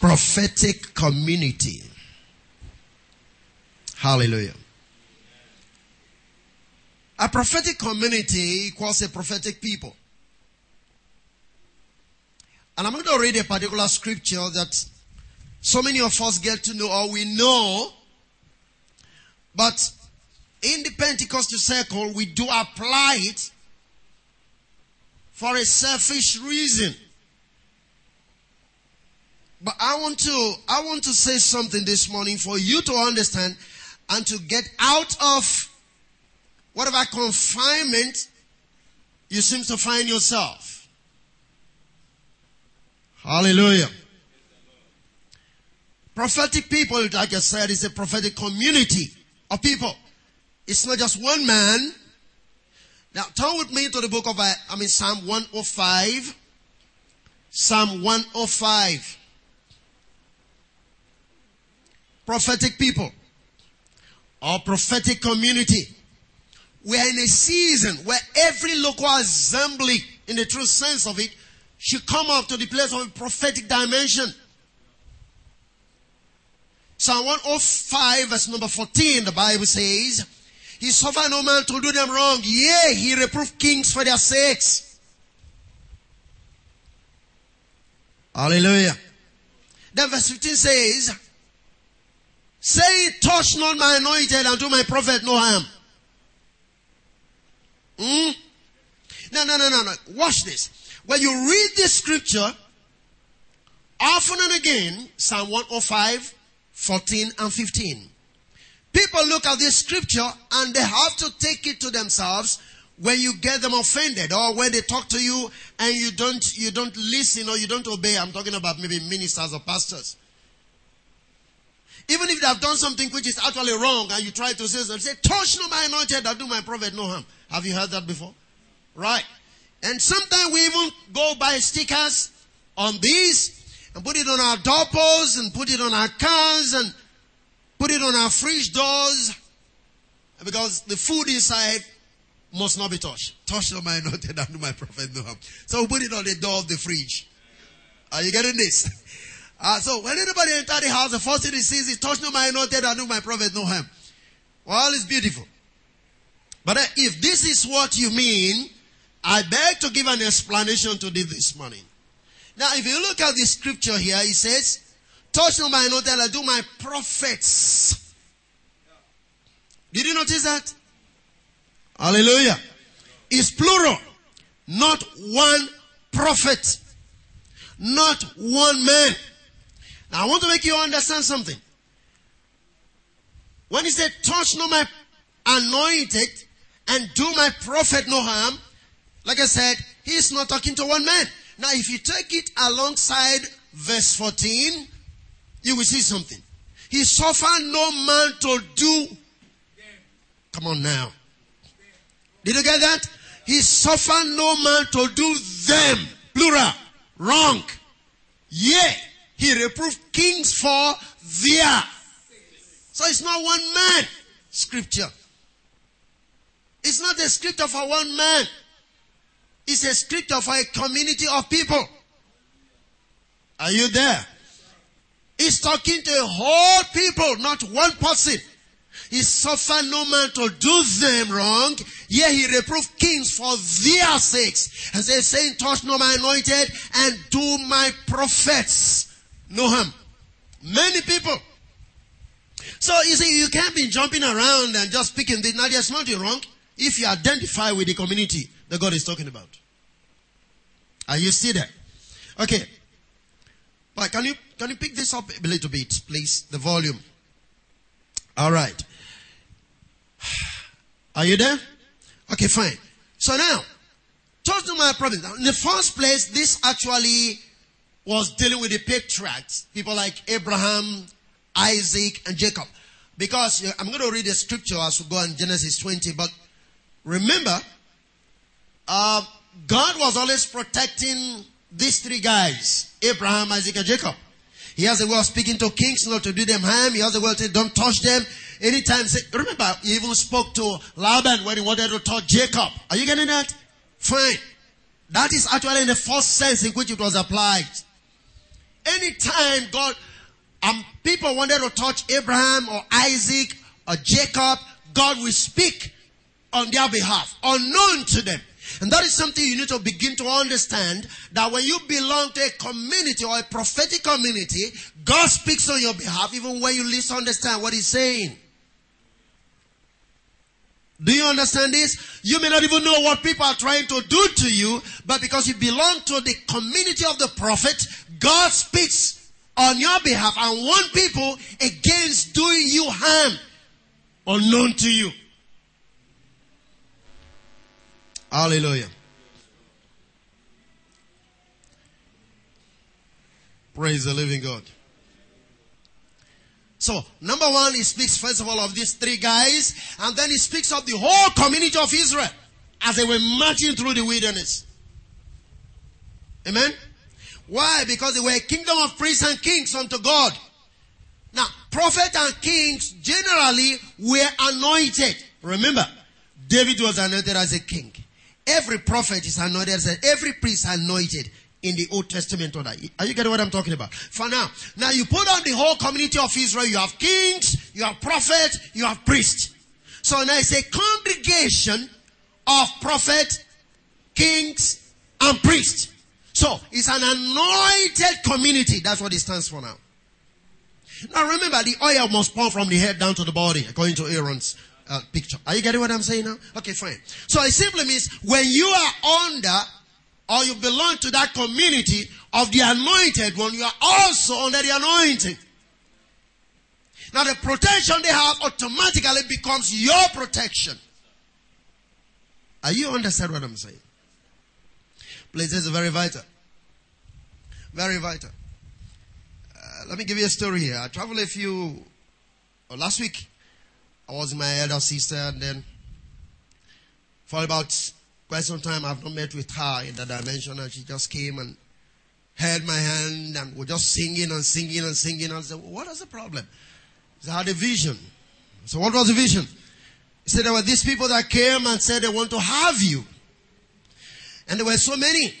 prophetic community. Hallelujah. A prophetic community equals a prophetic people. And I'm going to read a particular scripture that so many of us get to know or we know, but in the Pentecostal circle, we do apply it for a selfish reason. But I want to, I want to say something this morning for you to understand and to get out of whatever confinement you seem to find yourself. Hallelujah. Prophetic people, like I said, is a prophetic community of people. It's not just one man. Now turn with me to the book of, I mean, Psalm 105. Psalm 105. Prophetic people or prophetic community. We are in a season where every local assembly, in the true sense of it, should come up to the place of a prophetic dimension. Psalm 105 verse number 14, the Bible says, He suffered no man to do them wrong. Yea, he reproved kings for their sakes. Hallelujah. Then verse 15 says, Say, touch not my anointed and do my prophet no harm. Hmm? No, no, no, no, no. Watch this. When you read this scripture, often and again, Psalm 105, 14 and 15. People look at this scripture and they have to take it to themselves when you get them offended or when they talk to you and you don't, you don't listen or you don't obey. I'm talking about maybe ministers or pastors. Even if they have done something which is actually wrong and you try to say something, say, touch my anointed that do my prophet no harm. Have you heard that before? Right. And sometimes we even go buy stickers on these and put it on our doorposts and put it on our cars and put it on our fridge doors because the food inside must not be touched. Touch not my anointed and do my prophet no harm. So we put it on the door of the fridge. Are you getting this? Uh, so when anybody enter the house, the first thing he sees is touch not my anointed and do my prophet no harm. Well, it's beautiful. But uh, if this is what you mean, I beg to give an explanation to this morning. Now, if you look at the scripture here, it says, touch not my anointed and do my prophets. Did you notice that? Hallelujah. It's plural. Not one prophet. Not one man. Now I want to make you understand something. When he said, touch not my anointed and do my prophet no harm, like I said, he's not talking to one man. Now if you take it alongside verse 14, you will see something. He suffered no man to do. Come on now. Did you get that? He suffered no man to do them. Plural. Wrong. Yeah. He reproved kings for their. So it's not one man scripture. It's not a scripture for one man. It's a scripture for a community of people. Are you there? He's talking to a whole people, not one person. He suffered no man to do them wrong. Yet he reproved kings for their sakes. And they saying, touch no my anointed and do my prophets no harm. Many people. So you see, you can't be jumping around and just the. Now there's nothing wrong if you identify with the community that God is talking about. Are you still there? Okay. But can you can you pick this up a little bit, please? The volume. All right. Are you there? Okay, fine. So now, talk to my problem. In the first place, this actually was dealing with the patriarchs, people like Abraham, Isaac, and Jacob. Because I'm going to read the scripture as we go in Genesis 20, but remember, uh, God was always protecting these three guys, Abraham, Isaac, and Jacob. He has a way of speaking to kings not to do them harm. He has a way of saying, don't touch them. Anytime, say, remember, he even spoke to Laban when he wanted to touch Jacob. Are you getting that? Fine. That is actually in the first sense in which it was applied. Anytime God, um, people wanted to touch Abraham or Isaac or Jacob, God will speak on their behalf, unknown to them. And that is something you need to begin to understand that when you belong to a community or a prophetic community, God speaks on your behalf even when you least understand what He's saying. Do you understand this? You may not even know what people are trying to do to you, but because you belong to the community of the prophet, God speaks on your behalf and warn people against doing you harm unknown to you. Hallelujah. Praise the living God. So, number one, he speaks first of all of these three guys, and then he speaks of the whole community of Israel as they were marching through the wilderness. Amen? Why? Because they were a kingdom of priests and kings unto God. Now, prophets and kings generally were anointed. Remember, David was anointed as a king. Every prophet is anointed as every priest anointed in the Old Testament order. Are you getting what I'm talking about? For now, now you put on the whole community of Israel. You have kings, you have prophets, you have priests. So now it's a congregation of prophets, kings, and priests. So it's an anointed community. That's what it stands for now. Now remember, the oil must pour from the head down to the body, according to Aaron's uh, picture. Are you getting what I'm saying now? Okay, fine. So it simply means when you are under or you belong to that community of the anointed one, you are also under the anointing. Now the protection they have automatically becomes your protection. Are you understand what I'm saying? Please, this is very vital. Very vital. Uh, let me give you a story here. I traveled a few, uh, last week, I was with my elder sister and then for about quite some time I've not met with her in that dimension and she just came and held my hand and was just singing and singing and singing. I said, what is the problem? She had a vision. So what was the vision? He said there were these people that came and said they want to have you. And there were so many.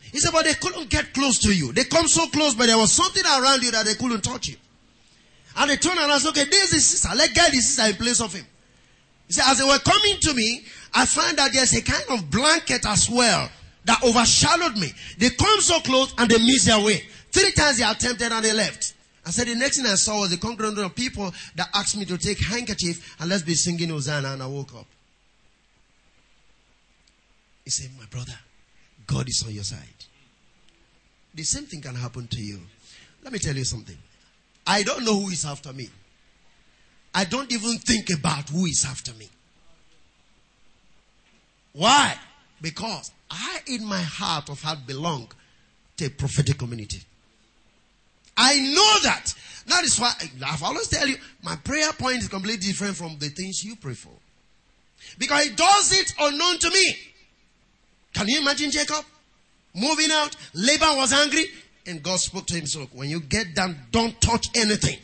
He said, but they couldn't get close to you. They come so close, but there was something around you that they couldn't touch you. And they turned around and said, okay, this is sister. Let's get this sister in place of him. He said, as they were coming to me, I find that there's a kind of blanket as well that overshadowed me. They come so close and they miss their way. Three times they attempted and they left. I said the next thing I saw was the congregation of people that asked me to take handkerchief and let's be singing Hosanna and I woke up. He said, my brother, God is on your side. The same thing can happen to you. Let me tell you something. I don't know who is after me. I don't even think about who is after me. Why? Because I, in my heart of heart, belong to a prophetic community. I know that. That is why I've always tell you, my prayer point is completely different from the things you pray for. Because he does it unknown to me. Can you imagine Jacob? Moving out, Laban was angry, and God spoke to him, so when you get down, don't touch anything.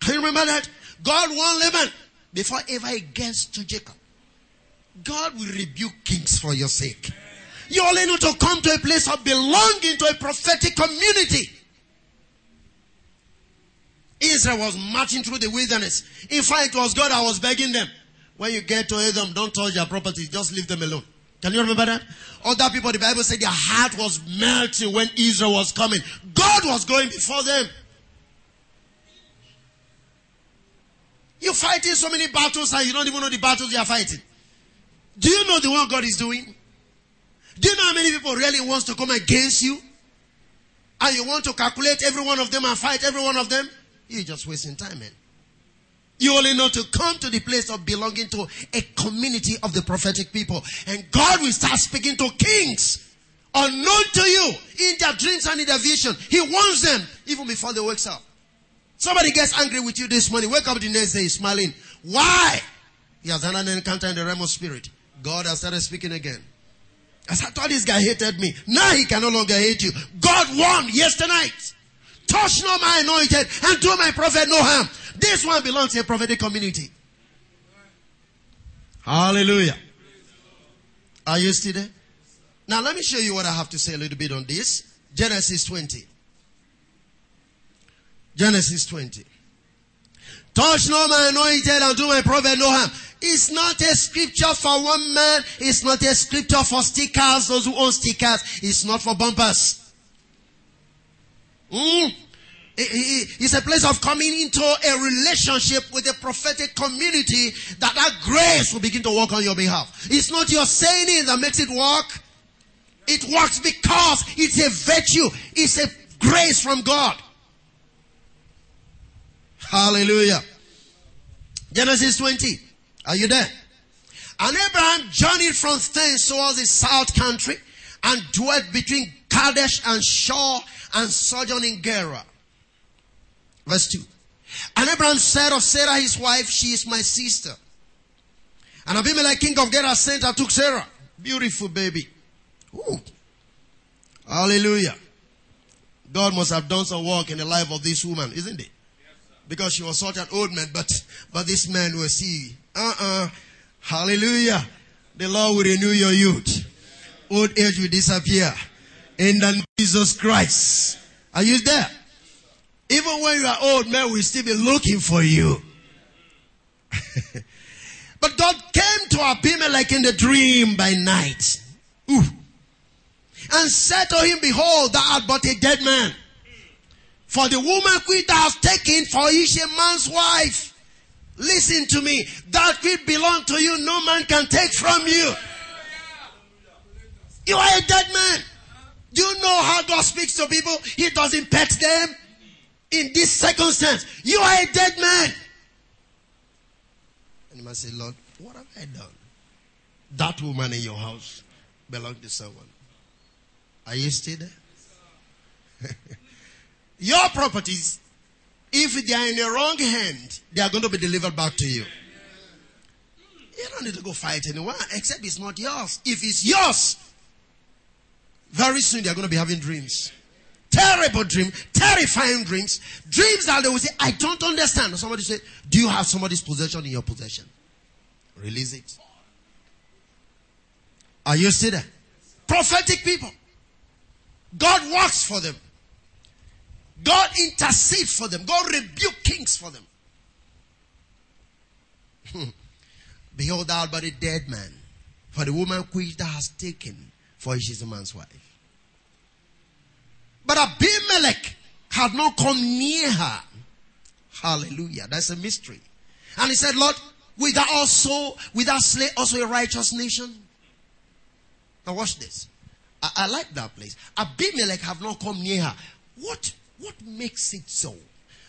Can you remember that? God warned Laban before ever he gets to Jacob. God will rebuke kings for your sake. You only need to come to a place of belonging to a prophetic community. Israel was marching through the wilderness. In fact, it was God that was begging them. When you get to Edom, don't touch their property, just leave them alone. Can you remember that? Other people, the Bible said their heart was melting when Israel was coming. God was going before them. You're fighting so many battles and you don't even know the battles you are fighting. Do you know the one God is doing? Do you know how many people really wants to come against you? And you want to calculate every one of them and fight every one of them? You're just wasting time, man. You only know to come to the place of belonging to a community of the prophetic people. And God will start speaking to kings unknown to you in their dreams and in their vision. He warns them even before they wake up. Somebody gets angry with you this morning. Wake up the next day smiling. Why? He has had an encounter in the realm of spirit. God has started speaking again. I thought this guy hated me. Now he can no longer hate you. God won yesterday. Touch not my anointed and do my prophet no harm. This one belongs to a prophetic community. Hallelujah. Are you still there? Now let me show you what I have to say a little bit on this. Genesis 20. Genesis 20. Touch no man anointed and do my prophet no harm. It's not a scripture for one man. It's not a scripture for stickers, those who own stickers. It's not for bumpers. Mm. It's a place of coming into a relationship with the prophetic community that that grace will begin to work on your behalf. It's not your saying it that makes it work. It works because it's a virtue. It's a grace from God. Hallelujah. Genesis 20. Are you there? And Abraham journeyed from thence towards the south country and dwelt between Kadesh and Shur and sojourned in Gerar. Verse 2. And Abraham said of Sarah his wife, she is my sister. And Abimelech king of Gerar sent her took Sarah. Beautiful baby. Ooh. Hallelujah. God must have done some work in the life of this woman, isn't it? Because she was such an old man, but, but this man will see, uh-uh, hallelujah. The Lord will renew your youth. Old age will disappear. In the Jesus Christ. Are you there? Even when you are old, man will still be looking for you. but God came to Abimelech in the dream by night. Ooh. And said to him, Behold, thou art but a dead man. For the woman which thou hast taken for is a man's wife. Listen to me. That which belong to you, no man can take from you. You are a dead man. Do you know how God speaks to people? He doesn't pet them. In this circumstance, you are a dead man. And you must say, Lord, what have I done? That woman in your house belonged to someone. Are you still there? Your properties, if they are in the wrong hand, they are going to be delivered back to you. You don't need to go fight anyone except it's not yours. If it's yours, very soon they are going to be having dreams. Terrible dreams, terrifying dreams, dreams that they will say, I don't understand. Somebody said, Do you have somebody's possession in your possession? Release it. Are you still there? Prophetic people. God works for them. God intercedes for them. God rebuke kings for them. Hmm. Behold, thou but a dead man, for the woman which thou hast taken, for she is a man's wife. But Abimelech had not come near her. Hallelujah. That's a mystery. And he said, Lord, will thou also, will thou slay also a righteous nation? Now watch this. I, I like that place. Abimelech have not come near her. What what makes it so?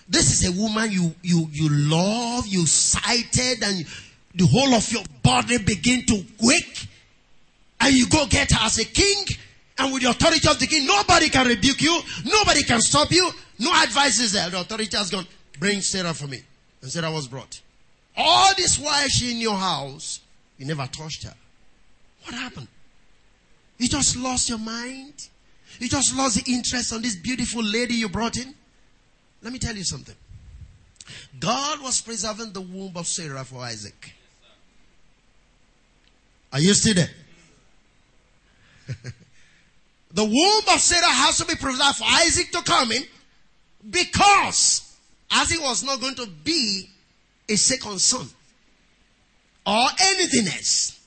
This is a woman you, you, you love, you sighted, and the whole of your body begin to quake. And you go get her as a king, and with the authority of the king, nobody can rebuke you, nobody can stop you, no advice is there. The authority has gone, bring Sarah for me. And Sarah was brought. All this while she in your house, you never touched her. What happened? You just lost your mind? You just lost the interest on this beautiful lady you brought in. Let me tell you something. God was preserving the womb of Sarah for Isaac. Are you still there? the womb of Sarah has to be preserved for Isaac to come in because as he was not going to be a second son or anything else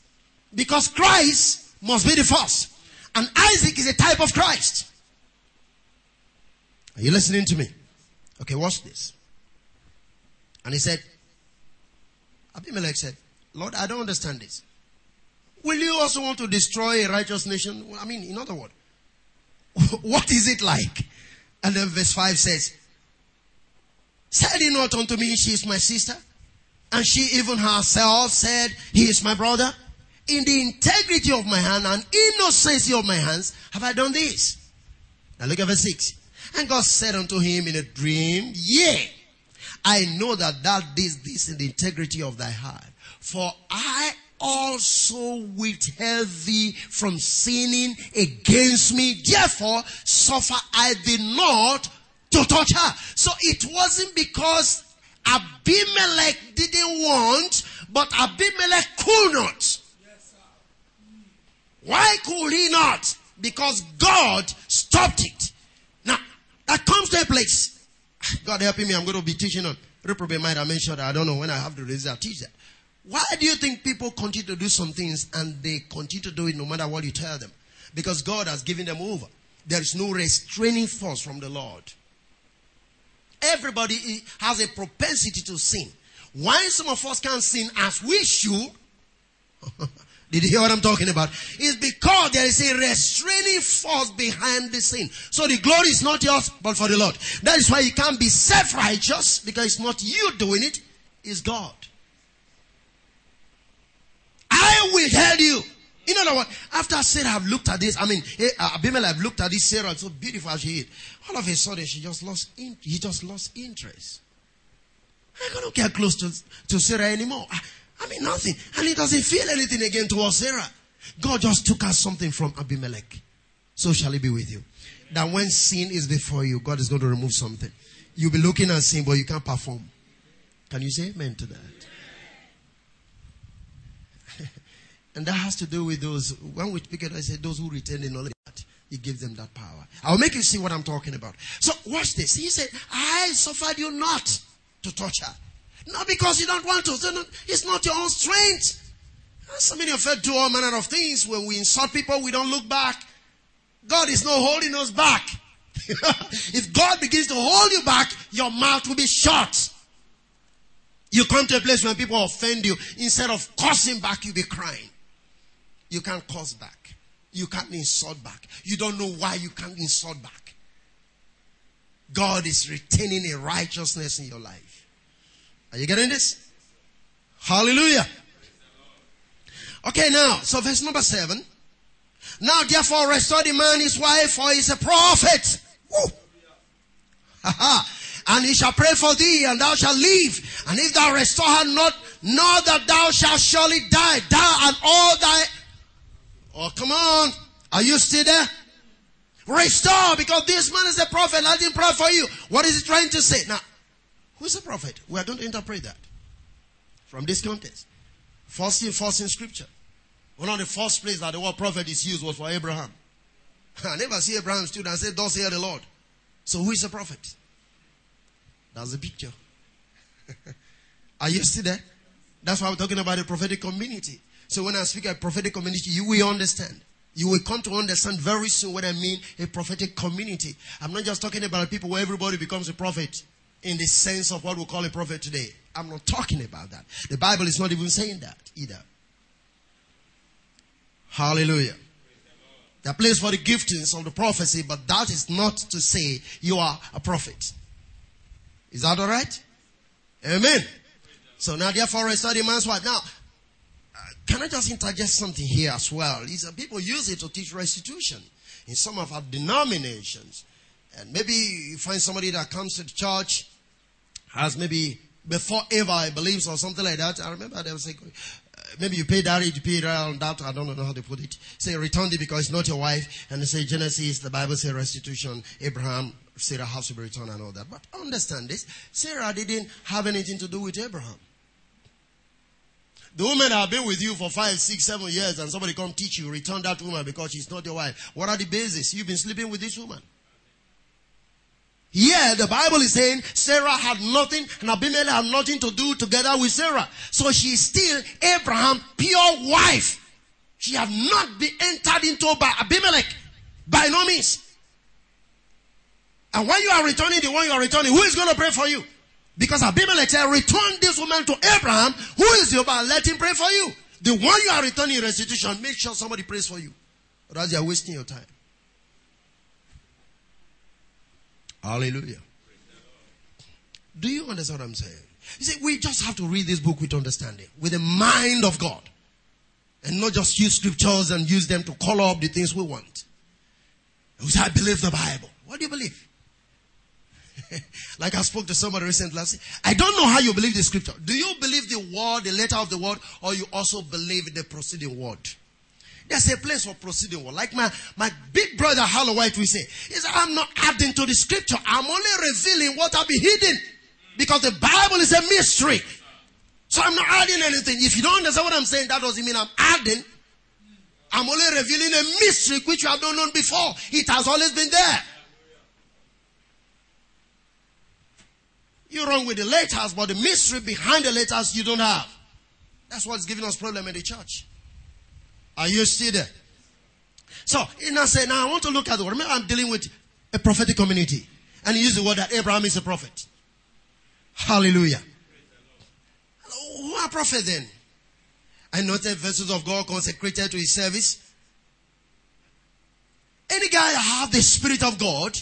because Christ must be the first. And Isaac is a type of Christ. Are you listening to me? Okay, watch this. And he said, Abimelech said, Lord, I don't understand this. Will you also want to destroy a righteous nation? I mean, in other words, what is it like? And then verse 5 says, Said he not unto me, she is my sister? And she even herself said, He is my brother? In the integrity of my hand and innocency of my hands have I done this. Now look at verse 6. And God said unto him in a dream, Yea, I know that thou didst this in the integrity of thy heart. For I also withheld thee from sinning against me. Therefore, suffer I thee not to touch her. So it wasn't because Abimelech didn't want, but Abimelech could not. Why could he not? because God stopped it. Now, that comes to a place. God helping me, I'm going to be teaching on reprobate mind. I mentioned that I don't know when I have to raise I'll teach that. Why do you think people continue to do some things and they continue to do it no matter what you tell them? Because God has given them over. There is no restraining force from the Lord. Everybody has a propensity to sin. Why some of us can't sin as we should? Did you hear what I'm talking about? It's because there is a restraining force behind the sin. So the glory is not yours, but for the Lord. That is why you can't be self-righteous because it's not you doing it, it's God. I will tell you. In other words, after Sarah have looked at this, I mean, eh, uh, Abimelech have looked at this Sarah, so beautiful as she is. All of a sudden, she just lost, in, he just lost interest. I don't get close to, to Sarah anymore. I, I mean, nothing. And he doesn't feel anything again towards Sarah. God just took us something from Abimelech. So shall it be with you. That when sin is before you, God is going to remove something. You'll be looking at sin, but you can't perform. Can you say amen to that? and that has to do with those, when we speak it, I say those who retain the knowledge that He gives them that power. I'll make you see what I'm talking about. So watch this. He said, I suffered you not to her. Not because you don't want to. It's not your own strength. So many of us do all manner of things. When we insult people, we don't look back. God is not holding us back. if God begins to hold you back, your mouth will be shut. You come to a place when people offend you, instead of cursing back, you'll be crying. You can't curse back. You can't insult back. You don't know why you can't insult back. God is retaining a righteousness in your life. Are you getting this? Hallelujah. Okay, now, so verse number seven. Now therefore restore the man his wife, for he is a prophet. Woo. and he shall pray for thee, and thou shalt live. And if thou restore her not, know that thou shalt surely die. Thou and all thy. Oh, come on. Are you still there? Restore, because this man is a prophet. Let him pray for you. What is he trying to say? Now, who's a prophet? We are to interpret that from this context. First in, first in scripture. One of the first places that the word prophet is used was for Abraham. I never see Abraham stood and said, Thus hear the Lord. So who is a prophet? That's the picture. Are you still there? That's why we're talking about the prophetic community. So when I speak a prophetic community, you will understand. You will come to understand very soon what I mean a prophetic community. I'm not just talking about people where everybody becomes a prophet in the sense of what we call a prophet today. I'm not talking about that. The Bible is not even saying that either. Hallelujah. There are place for the giftings of the prophecy, but that is not to say you are a prophet. Is that alright? Amen. So now therefore restore the man's wife. Now, uh, can I just interject something here as well? Is people use it to teach restitution in some of our denominations. And maybe you find somebody that comes to the church, has maybe before ever, I believe, or something like that. I remember they were saying, uh, maybe you pay that, you pay that on that. I don't know how to put it. Say return it because it's not your wife. And they say Genesis, the Bible say restitution. Abraham, Sarah has to be returned and all that. But understand this. Sarah didn't have anything to do with Abraham. The woman that have been with you for five, six, seven years and somebody come teach you, return that woman because she's not your wife. What are the basis? You've been sleeping with this woman. Yeah, the Bible is saying Sarah had nothing and Abimelech had nothing to do together with Sarah. So she is still Abraham pure wife. She have not been entered into by Abimelech. By no means. And when you are returning the one you are returning, who is going to pray for you? Because Abimelech said, return this woman to Abraham, who is your man, let him pray for you. The one you are returning restitution, make sure somebody prays for you. Otherwise you are wasting your time. Hallelujah. Do you understand what I'm saying? You see, we just have to read this book with understanding, with the mind of God. And not just use scriptures and use them to color up the things we want. Say, I believe the Bible. What do you believe? like I spoke to somebody recently. I don't know how you believe the scripture. Do you believe the word, the letter of the word, or you also believe the proceeding word? There's a place for proceeding. Like my, my big brother Hallowell White we say, is I'm not adding to the scripture. I'm only revealing what I'll be hidden. Because the Bible is a mystery. So I'm not adding anything. If you don't understand what I'm saying, that doesn't mean I'm adding. I'm only revealing a mystery which you have not known before. It has always been there. You're wrong with the letters, but the mystery behind the letters you don't have. That's what's giving us problem in the church. Are you still there? So, in I say, now I want to look at the word. Remember, I'm dealing with a prophetic community. And he used the word that Abraham is a prophet. Hallelujah. Who are prophets then? I noted vessels of God consecrated to his service. Any guy have the spirit of God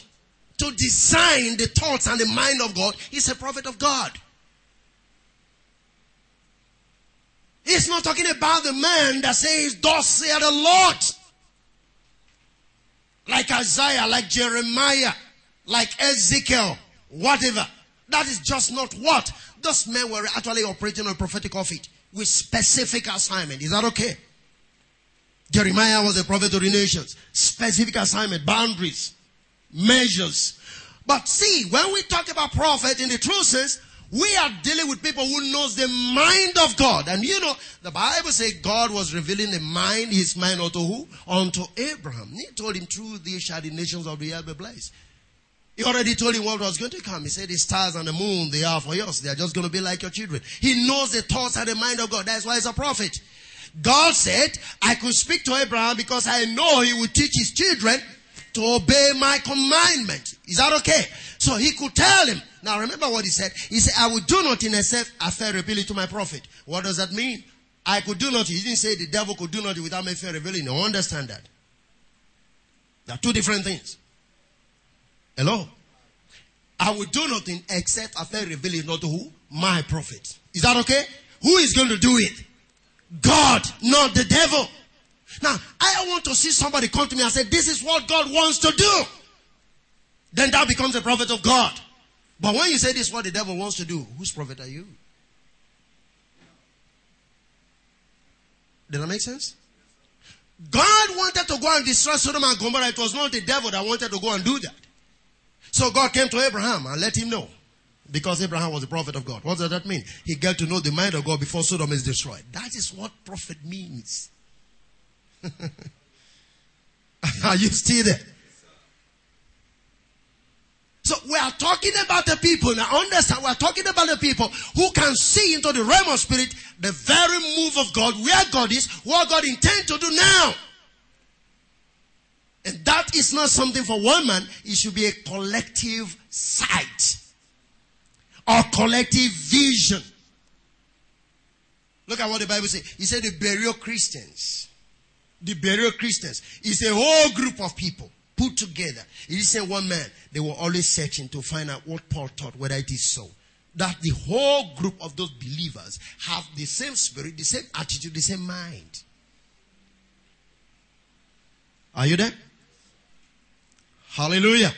to design the thoughts and the mind of God is a prophet of God. He's not talking about the man that says, Thus saith the Lord. Like Isaiah, like Jeremiah, like Ezekiel, whatever. That is just not what. Those men were actually operating on prophetic office with specific assignment. Is that okay? Jeremiah was a prophet to the nations. Specific assignment, boundaries, measures. But see, when we talk about prophet in the true sense, we are dealing with people who knows the mind of God. And you know, the Bible says God was revealing the mind, his mind unto who? Unto Abraham. He told him, through these shall the nations of the earth be blessed. He already told him what was going to come. He said, the stars and the moon, they are for yours. They are just going to be like your children. He knows the thoughts and the mind of God. That's why he's a prophet. God said, I could speak to Abraham because I know he would teach his children to obey my commandment. Is that okay? So he could tell him. Now remember what he said. He said, I will do nothing except a fair reveal it to my prophet. What does that mean? I could do nothing. He didn't say the devil could do nothing without me fair revealing. No, understand that. There are two different things. Hello? I will do nothing except a fair reveal it not to who? My prophet. Is that okay? Who is going to do it? God, not the devil. Now, I want to see somebody come to me and say, this is what God wants to do. Then that becomes a prophet of God. But when you say this is what the devil wants to do, whose prophet are you? Did that make sense? God wanted to go and destroy Sodom and Gomorrah. It was not the devil that wanted to go and do that. So God came to Abraham and let him know. Because Abraham was a prophet of God. What does that mean? He got to know the mind of God before Sodom is destroyed. That is what prophet means. Are you still there? So we are talking about the people. Now understand, we are talking about the people who can see into the realm of spirit the very move of God, where God is, what God intends to do now. And that is not something for one man. It should be a collective sight or collective vision. Look at what the Bible says. He said the Berean Christians the Berean Christians is a whole group of people put together. It isn't one man. They were always searching to find out what Paul taught, whether it is so. That the whole group of those believers have the same spirit, the same attitude, the same mind. Are you there? Hallelujah.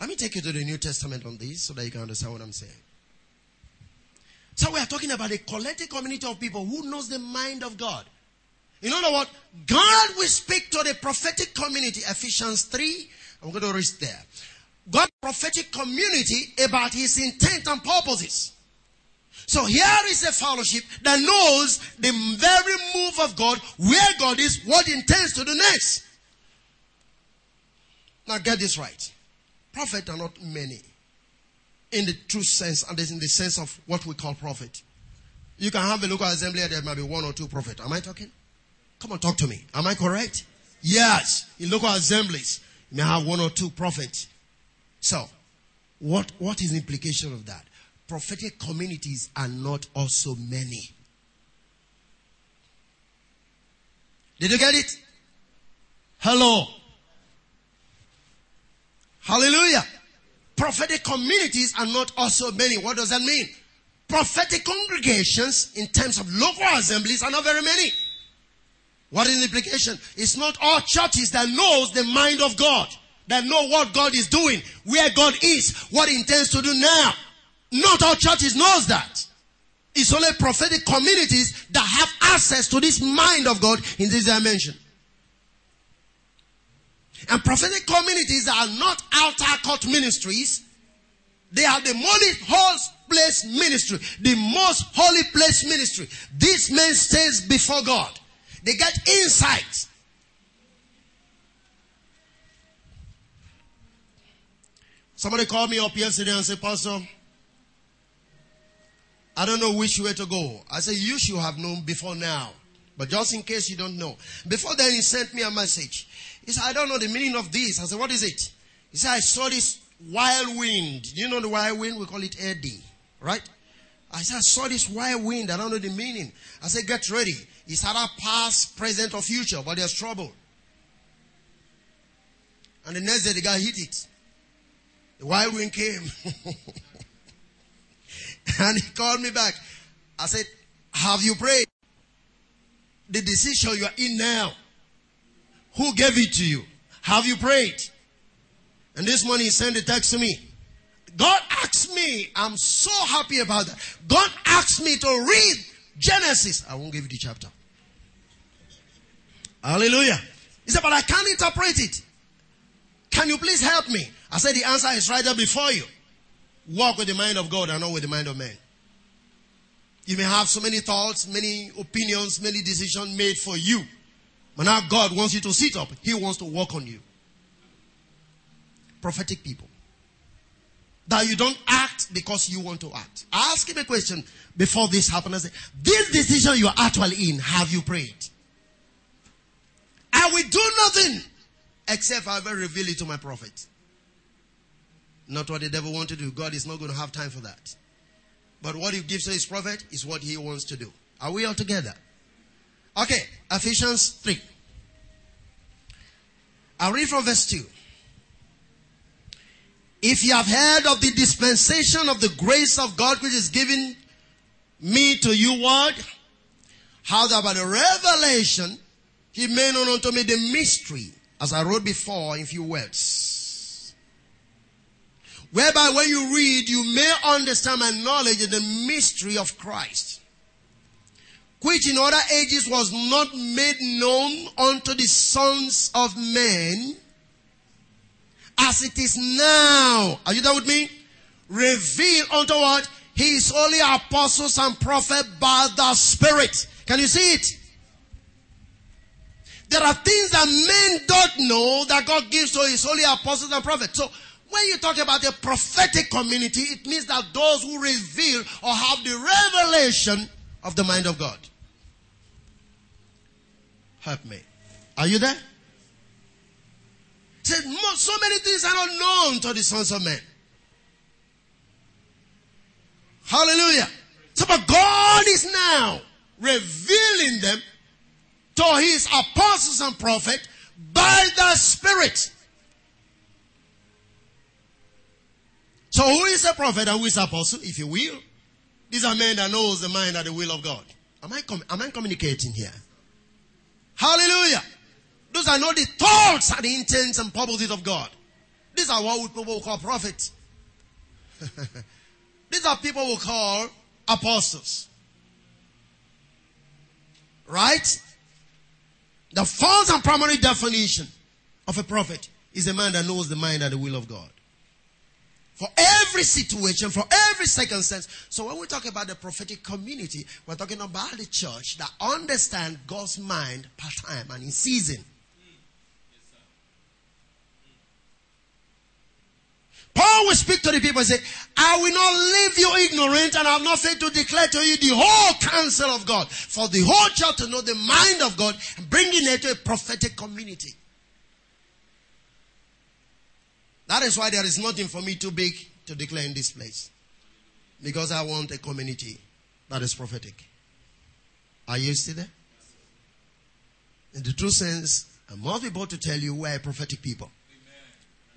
Let me take you to the New Testament on this so that you can understand what I'm saying. So we are talking about a collective community of people who knows the mind of God. You know what? God will speak to the prophetic community, Ephesians 3. I'm going to read there. God prophetic community about his intent and purposes. So here is a fellowship that knows the very move of God, where God is, what he intends to do next. Now get this right. Prophets are not many in the true sense and in the sense of what we call prophet. You can have a local assembly there might be one or two prophets. Am I talking? Come on, talk to me. Am I correct? Yes. In local assemblies, you may have one or two prophets. So, what, what is the implication of that? Prophetic communities are not also many. Did you get it? Hello. Hallelujah. Prophetic communities are not also many. What does that mean? Prophetic congregations in terms of local assemblies are not very many. What is the implication? It's not all churches that knows the mind of God, that know what God is doing, where God is, what he intends to do now. Not all churches knows that. It's only prophetic communities that have access to this mind of God in this dimension. And prophetic communities are not outer court ministries. They are the most holy place ministry, the most holy place ministry. This man stays before God. They get insight. Somebody called me up yesterday and said, Pastor, I don't know which way to go. I said, you should have known before now. But just in case you don't know. Before then, he sent me a message. He said, I don't know the meaning of this. I said, what is it? He said, I saw this wild wind. You know the wild wind? We call it eddy. Right? I said, I saw this wild wind. I don't know the meaning. I said, get ready. It's either past, present, or future, but there's trouble. And the next day, the guy hit it. The wild wind came. and he called me back. I said, Have you prayed? The decision you are in now. Who gave it to you? Have you prayed? And this morning he sent a text to me. God asked me, I'm so happy about that. God asked me to read Genesis. I won't give you the chapter. Hallelujah. He said, but I can't interpret it. Can you please help me? I said, the answer is right there before you. Walk with the mind of God and not with the mind of man. You may have so many thoughts, many opinions, many decisions made for you. But now God wants you to sit up. He wants to work on you. Prophetic people. That you don't act because you want to act. Ask him a question before this happens. This decision you are actually in, have you prayed? I will do nothing except I will reveal it to my prophet. Not what the devil wants to do. God is not going to have time for that. But what he gives to his prophet is what he wants to do. Are we all together? Okay, Ephesians 3. I'll read from verse 2. If you have heard of the dispensation of the grace of God which is given me to you, what? How by the revelation he made known unto me the mystery, as I wrote before in few words. Whereby when you read, you may understand and knowledge the mystery of Christ, which in other ages was not made known unto the sons of men, as it is now. Are you there with me? Reveal unto what? He is only apostles and prophet by the Spirit. Can you see it? There are things that men don't know that God gives to his holy apostles and prophets. So when you talk about a prophetic community, it means that those who reveal or have the revelation of the mind of God. Help me. Are you there? Said so many things are not known to the sons of men. Hallelujah. So, but God is now revealing them to his apostles and prophets by the Spirit. So who is a prophet and who is apostle, if you will? These are men that knows the mind and the will of God. Am I, com- am I communicating here? Hallelujah. Those are not the thoughts and the intents and purposes of God. These are what people call prophets. These are people we call apostles. Right? The first and primary definition of a prophet is a man that knows the mind and the will of God. For every situation, for every circumstance. So when we talk about the prophetic community, we're talking about the church that understand God's mind part time and in season. Paul will speak to the people and say, I will not leave you ignorant and I have not failed to declare to you the whole counsel of God. For the whole church to know the mind of God and bringing it to a prophetic community. That is why there is nothing for me too big to declare in this place. Because I want a community that is prophetic. Are you still there? In the true sense, I must be able to tell you we're prophetic people.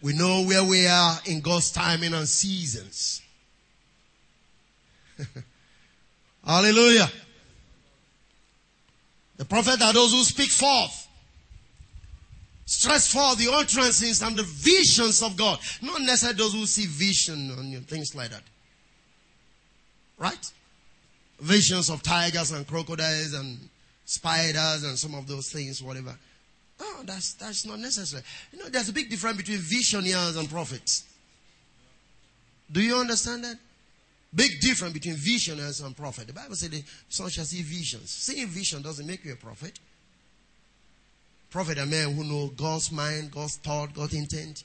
We know where we are in God's timing and seasons. Hallelujah. The prophet are those who speak forth. Stress forth the utterances and the visions of God. Not necessarily those who see vision and things like that. Right? Visions of tigers and crocodiles and spiders and some of those things, whatever. Oh, that's, that's not necessary. You know, there's a big difference between visionaries and prophets. Do you understand that? Big difference between visionaries and prophet. The Bible says the son shall see visions. Seeing vision doesn't make you a prophet. Prophet are men who know God's mind, God's thought, God's intent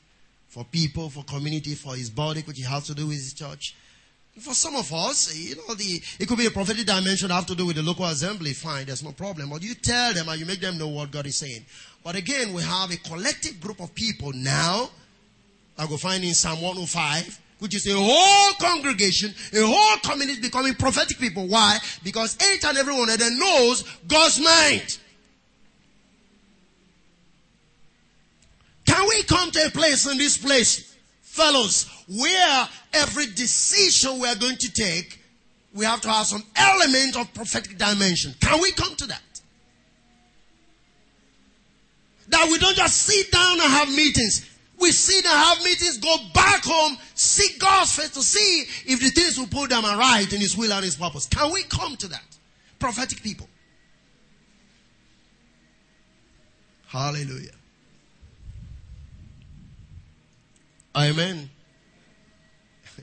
for people, for community, for his body, which he has to do with his church. For some of us, you know, the, it could be a prophetic dimension have to do with the local assembly. Fine, there's no problem. But you tell them and you make them know what God is saying. But again, we have a collective group of people now. I go find in Psalm 105, which is a whole congregation, a whole community becoming prophetic people. Why? Because each and every one of them knows God's mind. Can we come to a place in this place, fellows, where every decision we are going to take, we have to have some element of prophetic dimension. Can we come to that? That we don't just sit down and have meetings. We sit and have meetings, go back home, seek God's face to see if the things will put them right in His will and His purpose. Can we come to that? Prophetic people. Hallelujah. Amen.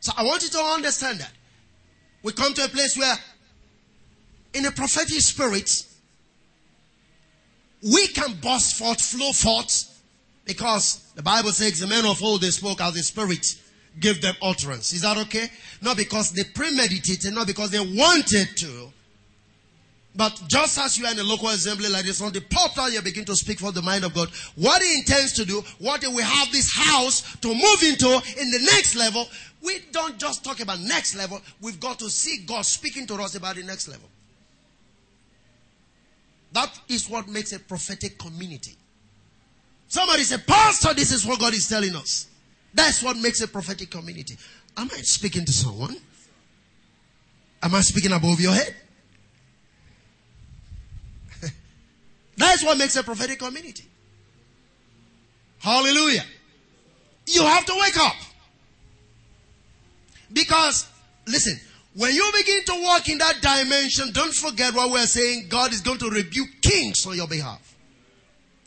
so I want you to understand that. We come to a place where, in a prophetic spirit, we can burst forth, flow forth, because the Bible says the men of old they spoke as the Spirit gave them utterance. Is that okay? Not because they premeditated, not because they wanted to, but just as you are in a local assembly like this, on the portal you begin to speak for the mind of God. What He intends to do, what we have this house to move into in the next level, we don't just talk about next level. We've got to see God speaking to us about the next level. That is what makes a prophetic community. Somebody say, Pastor, this is what God is telling us. That's what makes a prophetic community. Am I speaking to someone? Am I speaking above your head? That's what makes a prophetic community. Hallelujah. You have to wake up. Because, listen, when you begin to walk in that dimension, don't forget what we're saying. God is going to rebuke kings on your behalf.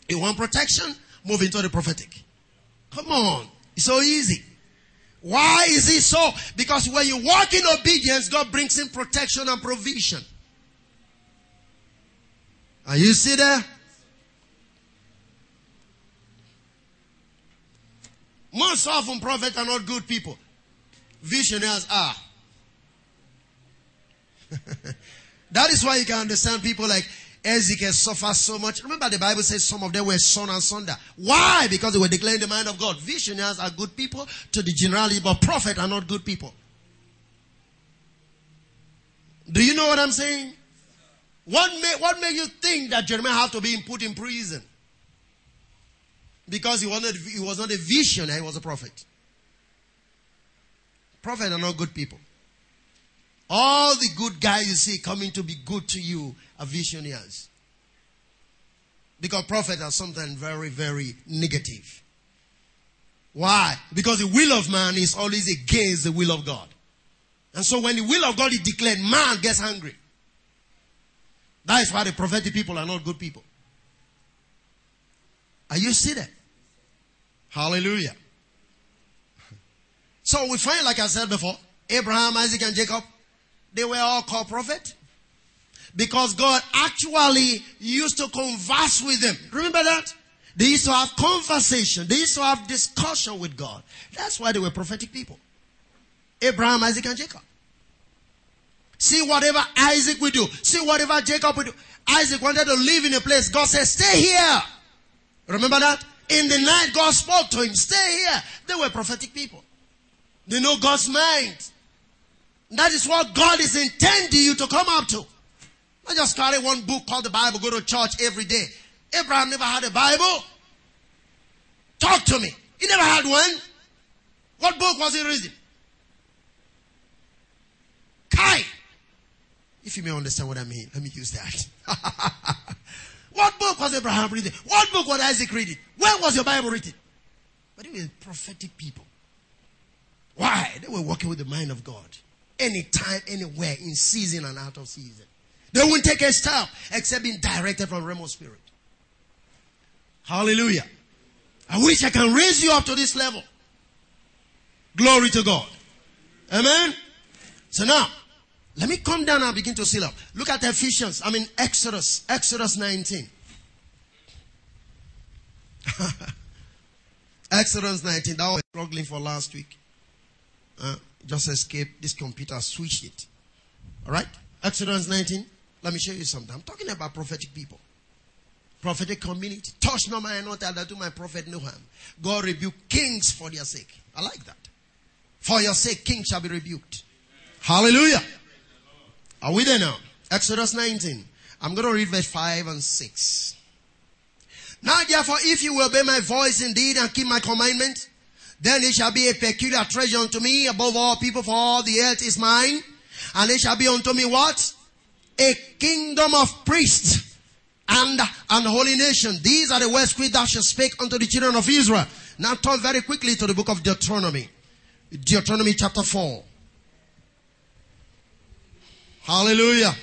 You want protection? Move into the prophetic. Come on. It's so easy. Why is it so? Because when you walk in obedience, God brings in protection and provision. Are you see there? Most often prophets are not good people. Visionaries are. that is why you can understand people like Ezekiel suffer so much. Remember the Bible says some of them were son and sunder. Why? Because they were declaring the mind of God. Visionaries are good people to the generality, but prophets are not good people. Do you know what I'm saying? What made, what made you think that Jeremiah had to be put in prison? Because he, wanted, he was not a visionary, he was a prophet. Prophets are not good people. All the good guys you see coming to be good to you are visionaries. Because prophets are something very, very negative. Why? Because the will of man is always against the will of God. And so when the will of God is declared, man gets angry. That is why the prophetic people are not good people. Are you see that? Hallelujah. So we find, like I said before, Abraham, Isaac, and Jacob, they were all called prophet. Because God actually used to converse with them. Remember that? They used to have conversation. They used to have discussion with God. That's why they were prophetic people. Abraham, Isaac, and Jacob. See whatever Isaac will do. See whatever Jacob will do. Isaac wanted to live in a place. God said, stay here. Remember that? In the night, God spoke to him, stay here. They were prophetic people. They know God's mind. That is what God is intending you to come up to. Not just carry one book called the Bible, go to church every day. Abraham never had a Bible. Talk to me. He never had one. What book was he reading? Kai. If you may understand what I mean, let me use that. what book was Abraham reading? What book was Isaac reading? Where was your Bible written? But they were prophetic people. Why? They were working with the mind of God. Anytime, anywhere, in season and out of season. They wouldn't take a step except being directed from realm of spirit. Hallelujah. I wish I can raise you up to this level. Glory to God. Amen. So now, let me come down and begin to seal up. Look at Ephesians, I mean Exodus, Exodus 19. Exodus 19, that was struggling for last week. Uh, just escaped. This computer switched it. Alright? Exodus 19. Let me show you something. I'm talking about prophetic people. Prophetic community. Touch not my anointed that do my prophet no harm. God rebuke kings for their sake. I like that. For your sake, kings shall be rebuked. Hallelujah. Are we there now? Exodus 19. I'm going to read verse 5 and 6. Now therefore, if you will obey my voice indeed and keep my commandment, then it shall be a peculiar treasure unto me above all people, for all the earth is mine. And it shall be unto me what? A kingdom of priests and an holy nation. These are the words which thou shalt speak unto the children of Israel. Now turn very quickly to the book of Deuteronomy. Deuteronomy chapter 4. Hallelujah.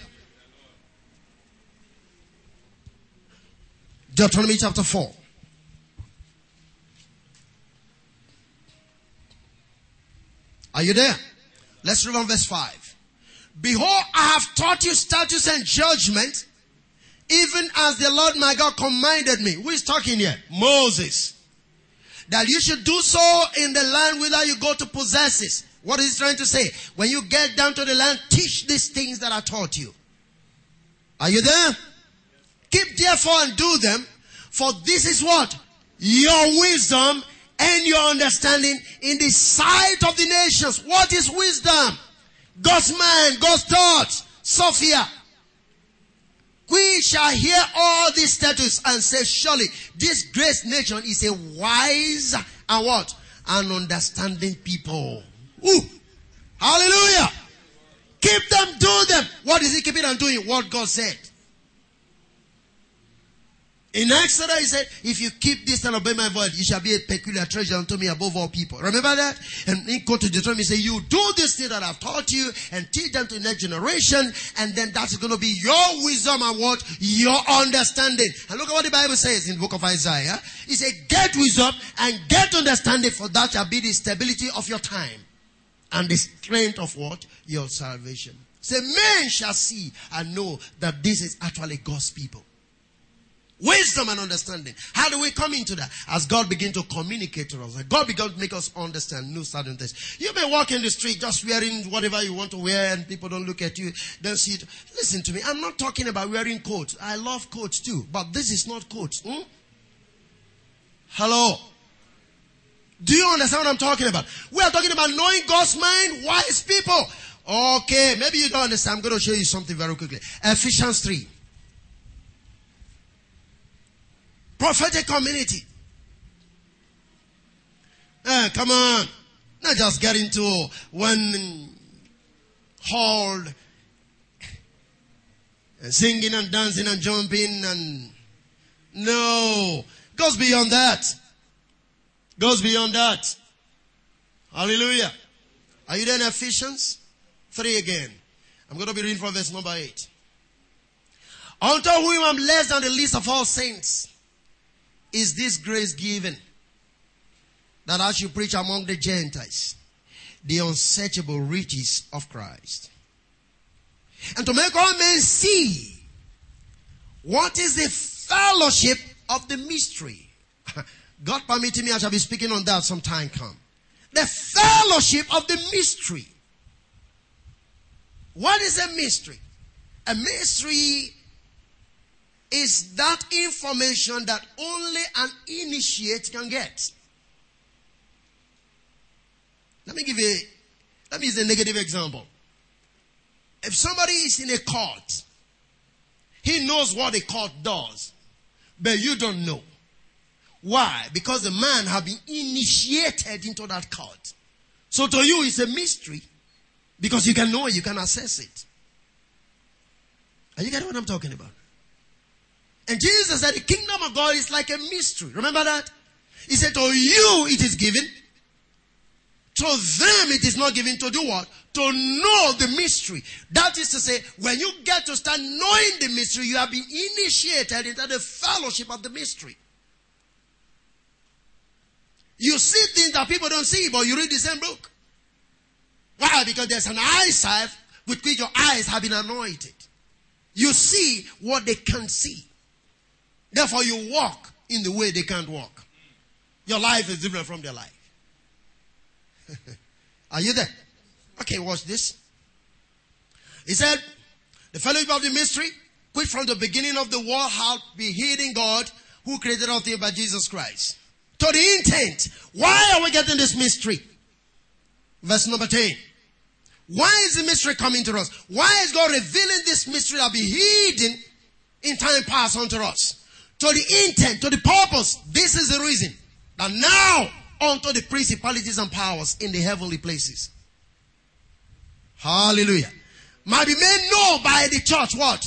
Deuteronomy chapter 4. Are you there? Let's read on verse 5. Behold, I have taught you statutes and judgment, even as the Lord my God commanded me. Who is talking here? Moses. That you should do so in the land whither you go to possess it. What is he trying to say? When you get down to the land, teach these things that I taught you. Are you there? Keep therefore and do them, for this is what? Your wisdom and your understanding in the sight of the nations. What is wisdom? God's mind, God's thoughts. Sophia. We shall hear all these statutes and say, surely this great nation is a wise and what? An understanding people. Ooh. Hallelujah. Keep them, do them. What is he keeping them doing? What God said. In Exodus, he said, if you keep this and obey my voice, you shall be a peculiar treasure unto me above all people. Remember that? And in go to Deuteronomy, say, you do this thing that I've taught you and teach them to the next generation. And then that's going to be your wisdom and what? Your understanding. And look at what the Bible says in the book of Isaiah. He said, get wisdom and get understanding for that shall be the stability of your time and the strength of what? Your salvation. Say, men shall see and know that this is actually God's people. Wisdom and understanding. How do we come into that? As God begin to communicate to us. God begin to make us understand new certain things. You may walk in the street just wearing whatever you want to wear and people don't look at you, don't see it. Listen to me. I'm not talking about wearing coats. I love coats too. But this is not coats. Hmm? Hello. Do you understand what I'm talking about? We are talking about knowing God's mind, wise people. Okay, maybe you don't understand. I'm going to show you something very quickly. Ephesians 3. Prophetic community. Uh, come on. Not just get into one hall and singing and dancing and jumping and no. Goes beyond that. Goes beyond that. Hallelujah. Are you there in Ephesians? 3 again. I'm going to be reading from verse number 8. Unto whom I'm less than the least of all saints is this grace given that I should preach among the Gentiles the unsearchable riches of Christ. And to make all men see what is the fellowship of the mystery. God permitting me, I shall be speaking on that some time come. The fellowship of the mystery. What is a mystery? A mystery is that information that only an initiate can get. Let me give you, let me use a negative example. If somebody is in a court, he knows what a court does, but you don't know. Why? Because the man have been initiated into that court. So to you, it's a mystery because you can know it, you can assess it. Are you getting what I'm talking about? And Jesus said the kingdom of God is like a mystery. Remember that? He said to you it is given. To them it is not given to do what? To know the mystery. That is to say, when you get to start knowing the mystery, you have been initiated into the fellowship of the mystery. You see things that people don't see, but you read the same book. Why? Because there's an eyesight with which your eyes have been anointed. You see what they can't see. Therefore, you walk in the way they can't walk. Your life is different from their life. Are you there? Okay, watch this. He said, the fellowship of the mystery, which from the beginning of the world had been hidden God, who created all things by Jesus Christ. To the intent. Why are we getting this mystery? Verse number 10. Why is the mystery coming to us? Why is God revealing this mystery that be hidden in time past unto us? To the intent, to the purpose. This is the reason. That now unto the principalities and powers in the heavenly places. Hallelujah. Might be made known by the church what?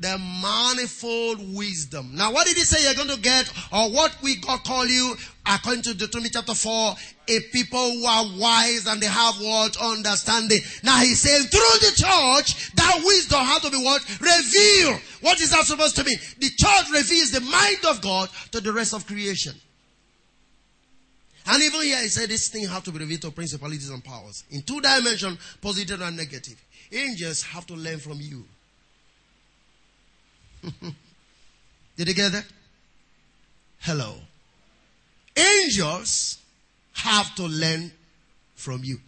The manifold wisdom. Now, what did he say you're going to get, or what we God call you, according to Deuteronomy chapter 4, a people who are wise and they have what? Understanding. Now, he's saying through the church, that wisdom has to be what? Reveal. What is that supposed to mean? The church reveals the mind of God to the rest of creation. And even here, he said this thing have to be revealed to principalities and powers. In two dimensions, positive and negative. Angels have to learn from you. Did you get that? Hello. Angels have to learn from you.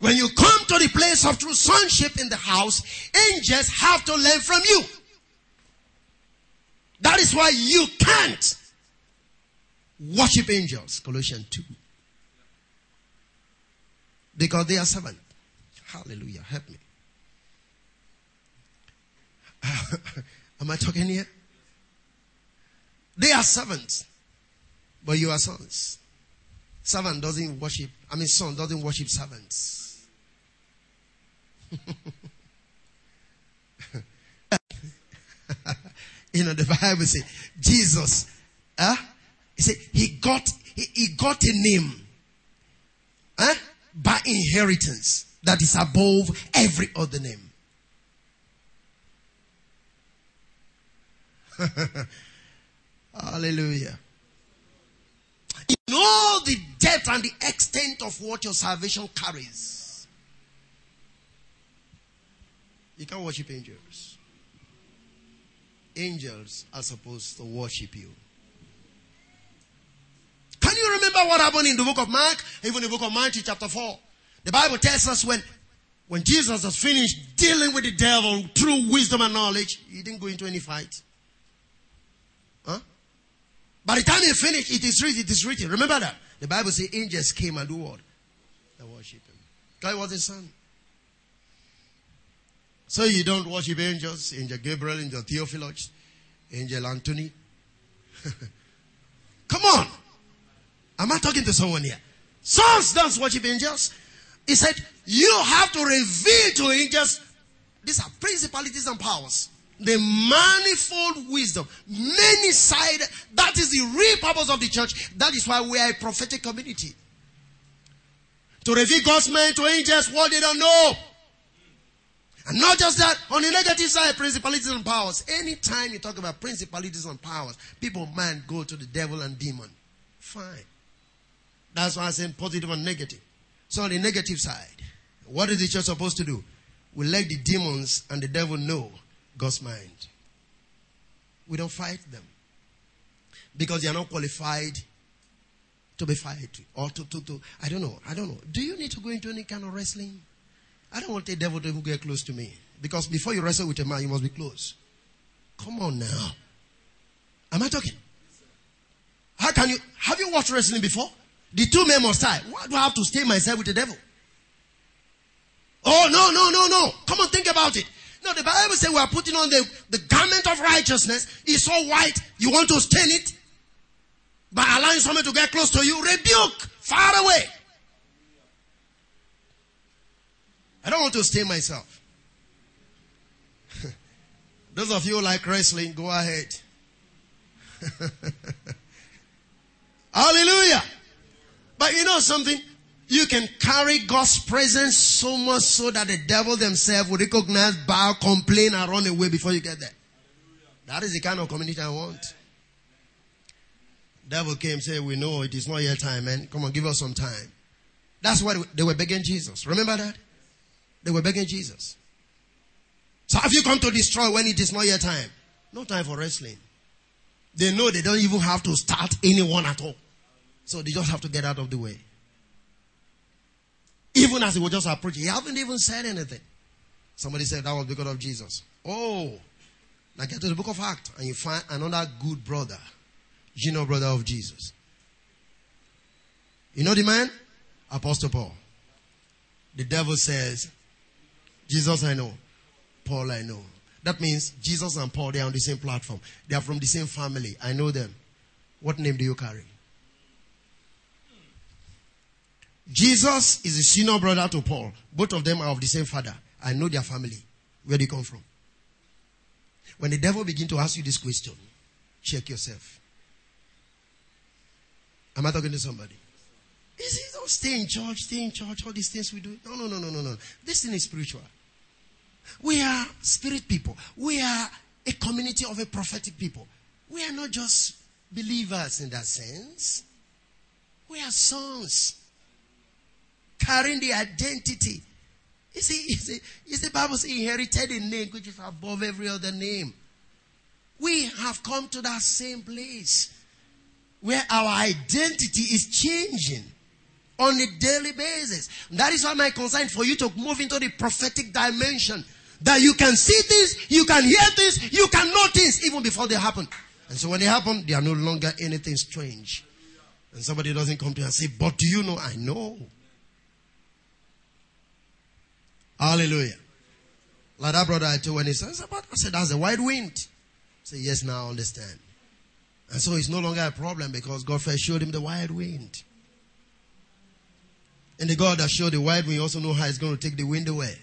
When you come to the place of true sonship in the house, angels have to learn from you. That is why you can't worship angels. Colossians 2. Because they are seven. Hallelujah. Help me. Am I talking here? They are servants, but you are sons. Servant doesn't worship, I mean, son doesn't worship servants. you know, the Bible says Jesus, huh? he said he got he, he got a name huh? by inheritance that is above every other name. Hallelujah. You know the depth and the extent of what your salvation carries. You can't worship angels. Angels are supposed to worship you. Can you remember what happened in the book of Mark? Even the book of Matthew, chapter 4. The Bible tells us when, when Jesus has finished dealing with the devil through wisdom and knowledge, he didn't go into any fight. By the time he finished, it is written, it is written. Remember that? The Bible says angels came and do what? They worship him. God was his son. So you don't worship angels, Angel Gabriel, Angel Theophilus, Angel Anthony. Come on. Am I talking to someone here? Sons don't worship angels. He said, you have to reveal to angels, these are principalities and powers the manifold wisdom, many sided. That is the real purpose of the church. That is why we are a prophetic community. To reveal God's men to angels what they don't know. And not just that, on the negative side, principalities and powers. Anytime you talk about principalities and powers, people mind go to the devil and demon. Fine. That's why I say positive and negative. So on the negative side, what is the church supposed to do? We let the demons and the devil know God's mind. We don't fight them because they are not qualified to be fighting or to, to, to, I don't know, I don't know. Do you need to go into any kind of wrestling? I don't want the devil to even get close to me because before you wrestle with a man, you must be close. Come on now. Am I talking? How can you, have you watched wrestling before? The two men must die. Why do I have to stay myself with the devil? Oh, no, no, no, no. Come on, think about it. No, the Bible says we are putting on the, the garment of righteousness. It's so white, you want to stain it by allowing someone to get close to you. Rebuke, far away. I don't want to stain myself. Those of you like wrestling, go ahead. Hallelujah. But you know something? You can carry God's presence so much so that the devil themselves will recognize, bow, complain, and run away before you get there. That is the kind of community I want. Devil came, said, we know it is not yet time, man. Come on, give us some time. That's why they were begging Jesus. Remember that? They were begging Jesus. So have you come to destroy when it is not yet time? No time for wrestling. They know they don't even have to start anyone at all. So they just have to get out of the way. Even as he was just approaching, he haven't even said anything. Somebody said that was because of Jesus. Oh, now get to the book of Acts and you find another good brother, you know, brother of Jesus. You know the man? Apostle Paul. The devil says, Jesus I know, Paul I know. That means Jesus and Paul, they are on the same platform. They are from the same family. I know them. What name do you carry? Jesus is a senior brother to Paul. Both of them are of the same father. I know their family. Where do they come from. When the devil begin to ask you this question, check yourself. Am I talking to somebody? Is it don't stay in church, stay in church, all these things we do? No, no, no, no, no, no. This thing is spiritual. We are spirit people. We are a community of a prophetic people. We are not just believers in that sense. We are sons carrying the identity. You see, you see, you see, the Bible says inherited a name which is above every other name. We have come to that same place where our identity is changing on a daily basis. That is why my concern for you to move into the prophetic dimension. That you can see things, you can hear things, you can know things even before they happen. And so when they happen, they are no longer anything strange. And somebody doesn't come to you and say, but do you know? I know. Hallelujah. Like that brother I told when he says I said, that's a wide wind. I said, yes, now I understand. And so it's no longer a problem because God first showed him the wide wind. And the God that showed the wide wind also know how he's going to take the wind away.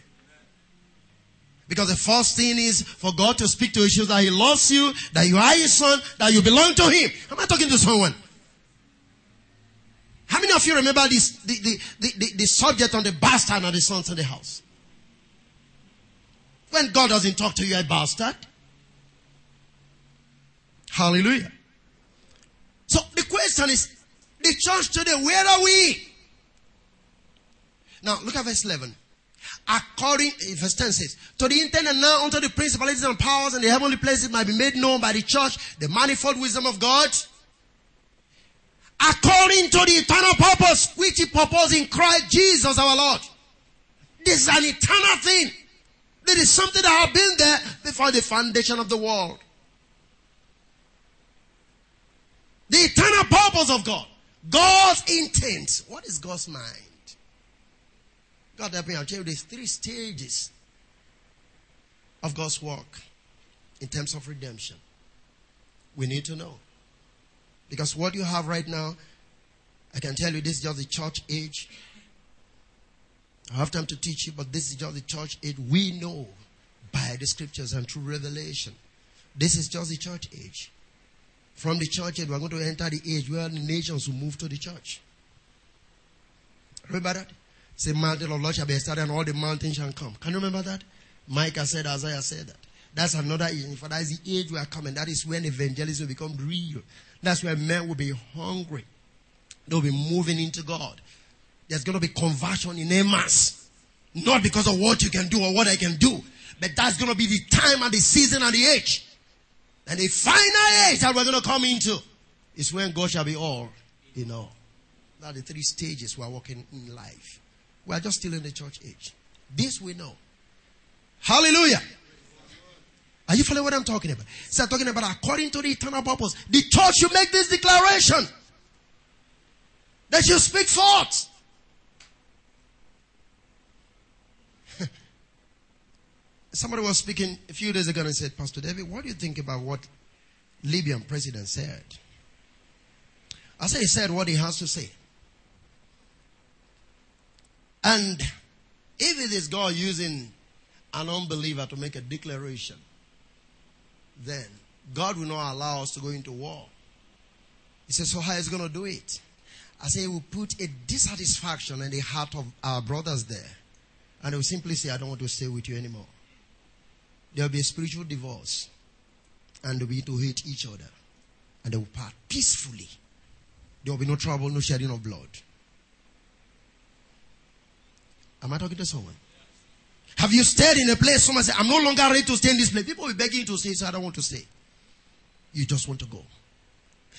Because the first thing is for God to speak to you shows that He loves you, that you are His son, that you belong to Him. Am I talking to someone? How many of you remember this, the, the, the, the, subject on the bastard and the sons in the house? When God doesn't talk to you, a bastard. Hallelujah. So the question is, the church today, where are we? Now look at verse 11. According, eh, verse 10 says, to the intent and now unto the principalities and powers and the heavenly places might be made known by the church, the manifold wisdom of God. According to the eternal purpose, which he purposed in Christ Jesus our Lord. This is an eternal thing. There is something that have been there before the foundation of the world. The eternal purpose of God. God's intent. What is God's mind? God help me, I'll tell you there's three stages of God's work in terms of redemption. We need to know. Because what you have right now, I can tell you this is just the church age. I have time to teach you, but this is just the church age. We know by the scriptures and through revelation. This is just the church age. From the church age, we're going to enter the age where the nations will move to the church. Remember that? Say, mountain of Lord shall be established and all the mountains shall come. Can you remember that? Micah said, Isaiah said that. That's another age. For that is the age we are coming. That is when evangelism will become real. That's when men will be hungry. They'll be moving into God. There's going to be conversion in a mass. Not because of what you can do or what I can do. But that's going to be the time and the season and the age. And the final age that we're going to come into is when God shall be all in all. That are the three stages we are walking in life. We are just still in the church age. This we know. Hallelujah. Are you following what I'm talking about? I'm talking about according to the eternal purpose. The church should make this declaration. That you speak forth. Somebody was speaking a few days ago and said, Pastor David, what do you think about what Libyan president said? I said he said what he has to say. And if it is God using an unbeliever to make a declaration, then God will not allow us to go into war. He says, So how is he going to do it? I say, He will put a dissatisfaction in the heart of our brothers there. And they will simply say, I don't want to stay with you anymore. There will be a spiritual divorce. And they will hate each other. And they will part peacefully. There will be no trouble, no shedding of blood. Am I talking to someone? Have you stayed in a place? Someone said, I'm no longer ready to stay in this place. People will be begging you to stay, so I don't want to stay. you just want to go.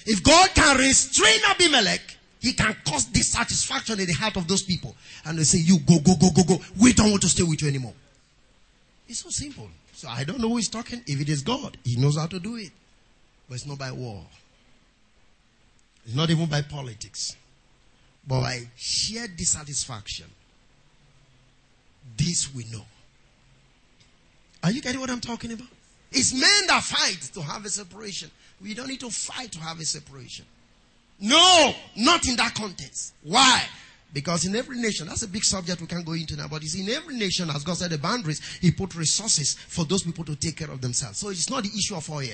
If God can restrain Abimelech, he can cause dissatisfaction in the heart of those people. And they say, You go, go, go, go, go. We don't want to stay with you anymore. It's so simple. So I don't know who is talking. If it is God, He knows how to do it. But it's not by war. It's not even by politics. But by sheer dissatisfaction. This we know. Are you getting what I'm talking about? It's men that fight to have a separation. We don't need to fight to have a separation. No, not in that context. Why? Because in every nation, that's a big subject we can't go into now, but it's in every nation, as God said, the boundaries, He put resources for those people to take care of themselves. So it's not the issue of oil.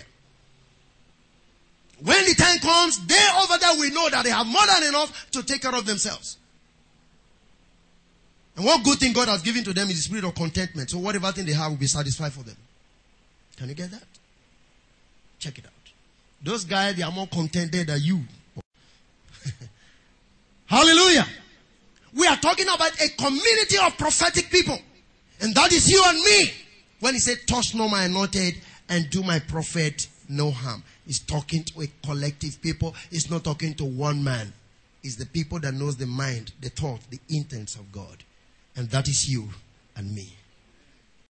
When the time comes, they over there we know that they have more than enough to take care of themselves. And one good thing God has given to them is the spirit of contentment. So whatever thing they have will be satisfied for them. Can you get that? Check it out. Those guys, they are more contented than you. Hallelujah. We are talking about a community of prophetic people. And that is you and me. When he said, touch no my anointed and do my prophet no harm. He's talking to a collective people. He's not talking to one man. It's the people that knows the mind, the thought, the intents of God. And that is you and me.